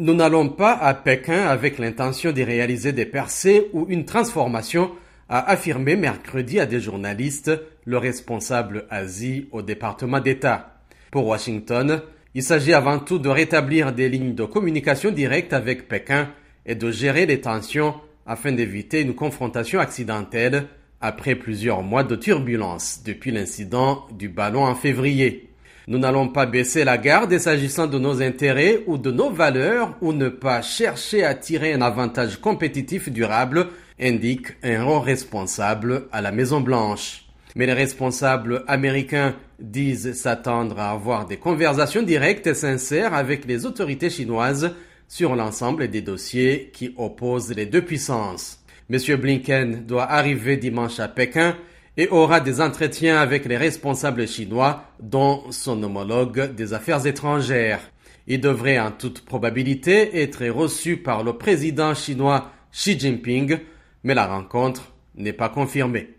Nous n'allons pas à Pékin avec l'intention d'y réaliser des percées ou une transformation, a affirmé mercredi à des journalistes le responsable Asie au département d'État. Pour Washington, il s'agit avant tout de rétablir des lignes de communication directe avec Pékin et de gérer les tensions afin d'éviter une confrontation accidentelle après plusieurs mois de turbulence depuis l'incident du ballon en février. Nous n'allons pas baisser la garde s'agissant de nos intérêts ou de nos valeurs ou ne pas chercher à tirer un avantage compétitif durable, indique un haut responsable à la Maison Blanche. Mais les responsables américains disent s'attendre à avoir des conversations directes et sincères avec les autorités chinoises sur l'ensemble des dossiers qui opposent les deux puissances. M. Blinken doit arriver dimanche à Pékin et aura des entretiens avec les responsables chinois, dont son homologue des affaires étrangères. Il devrait en toute probabilité être reçu par le président chinois Xi Jinping, mais la rencontre n'est pas confirmée.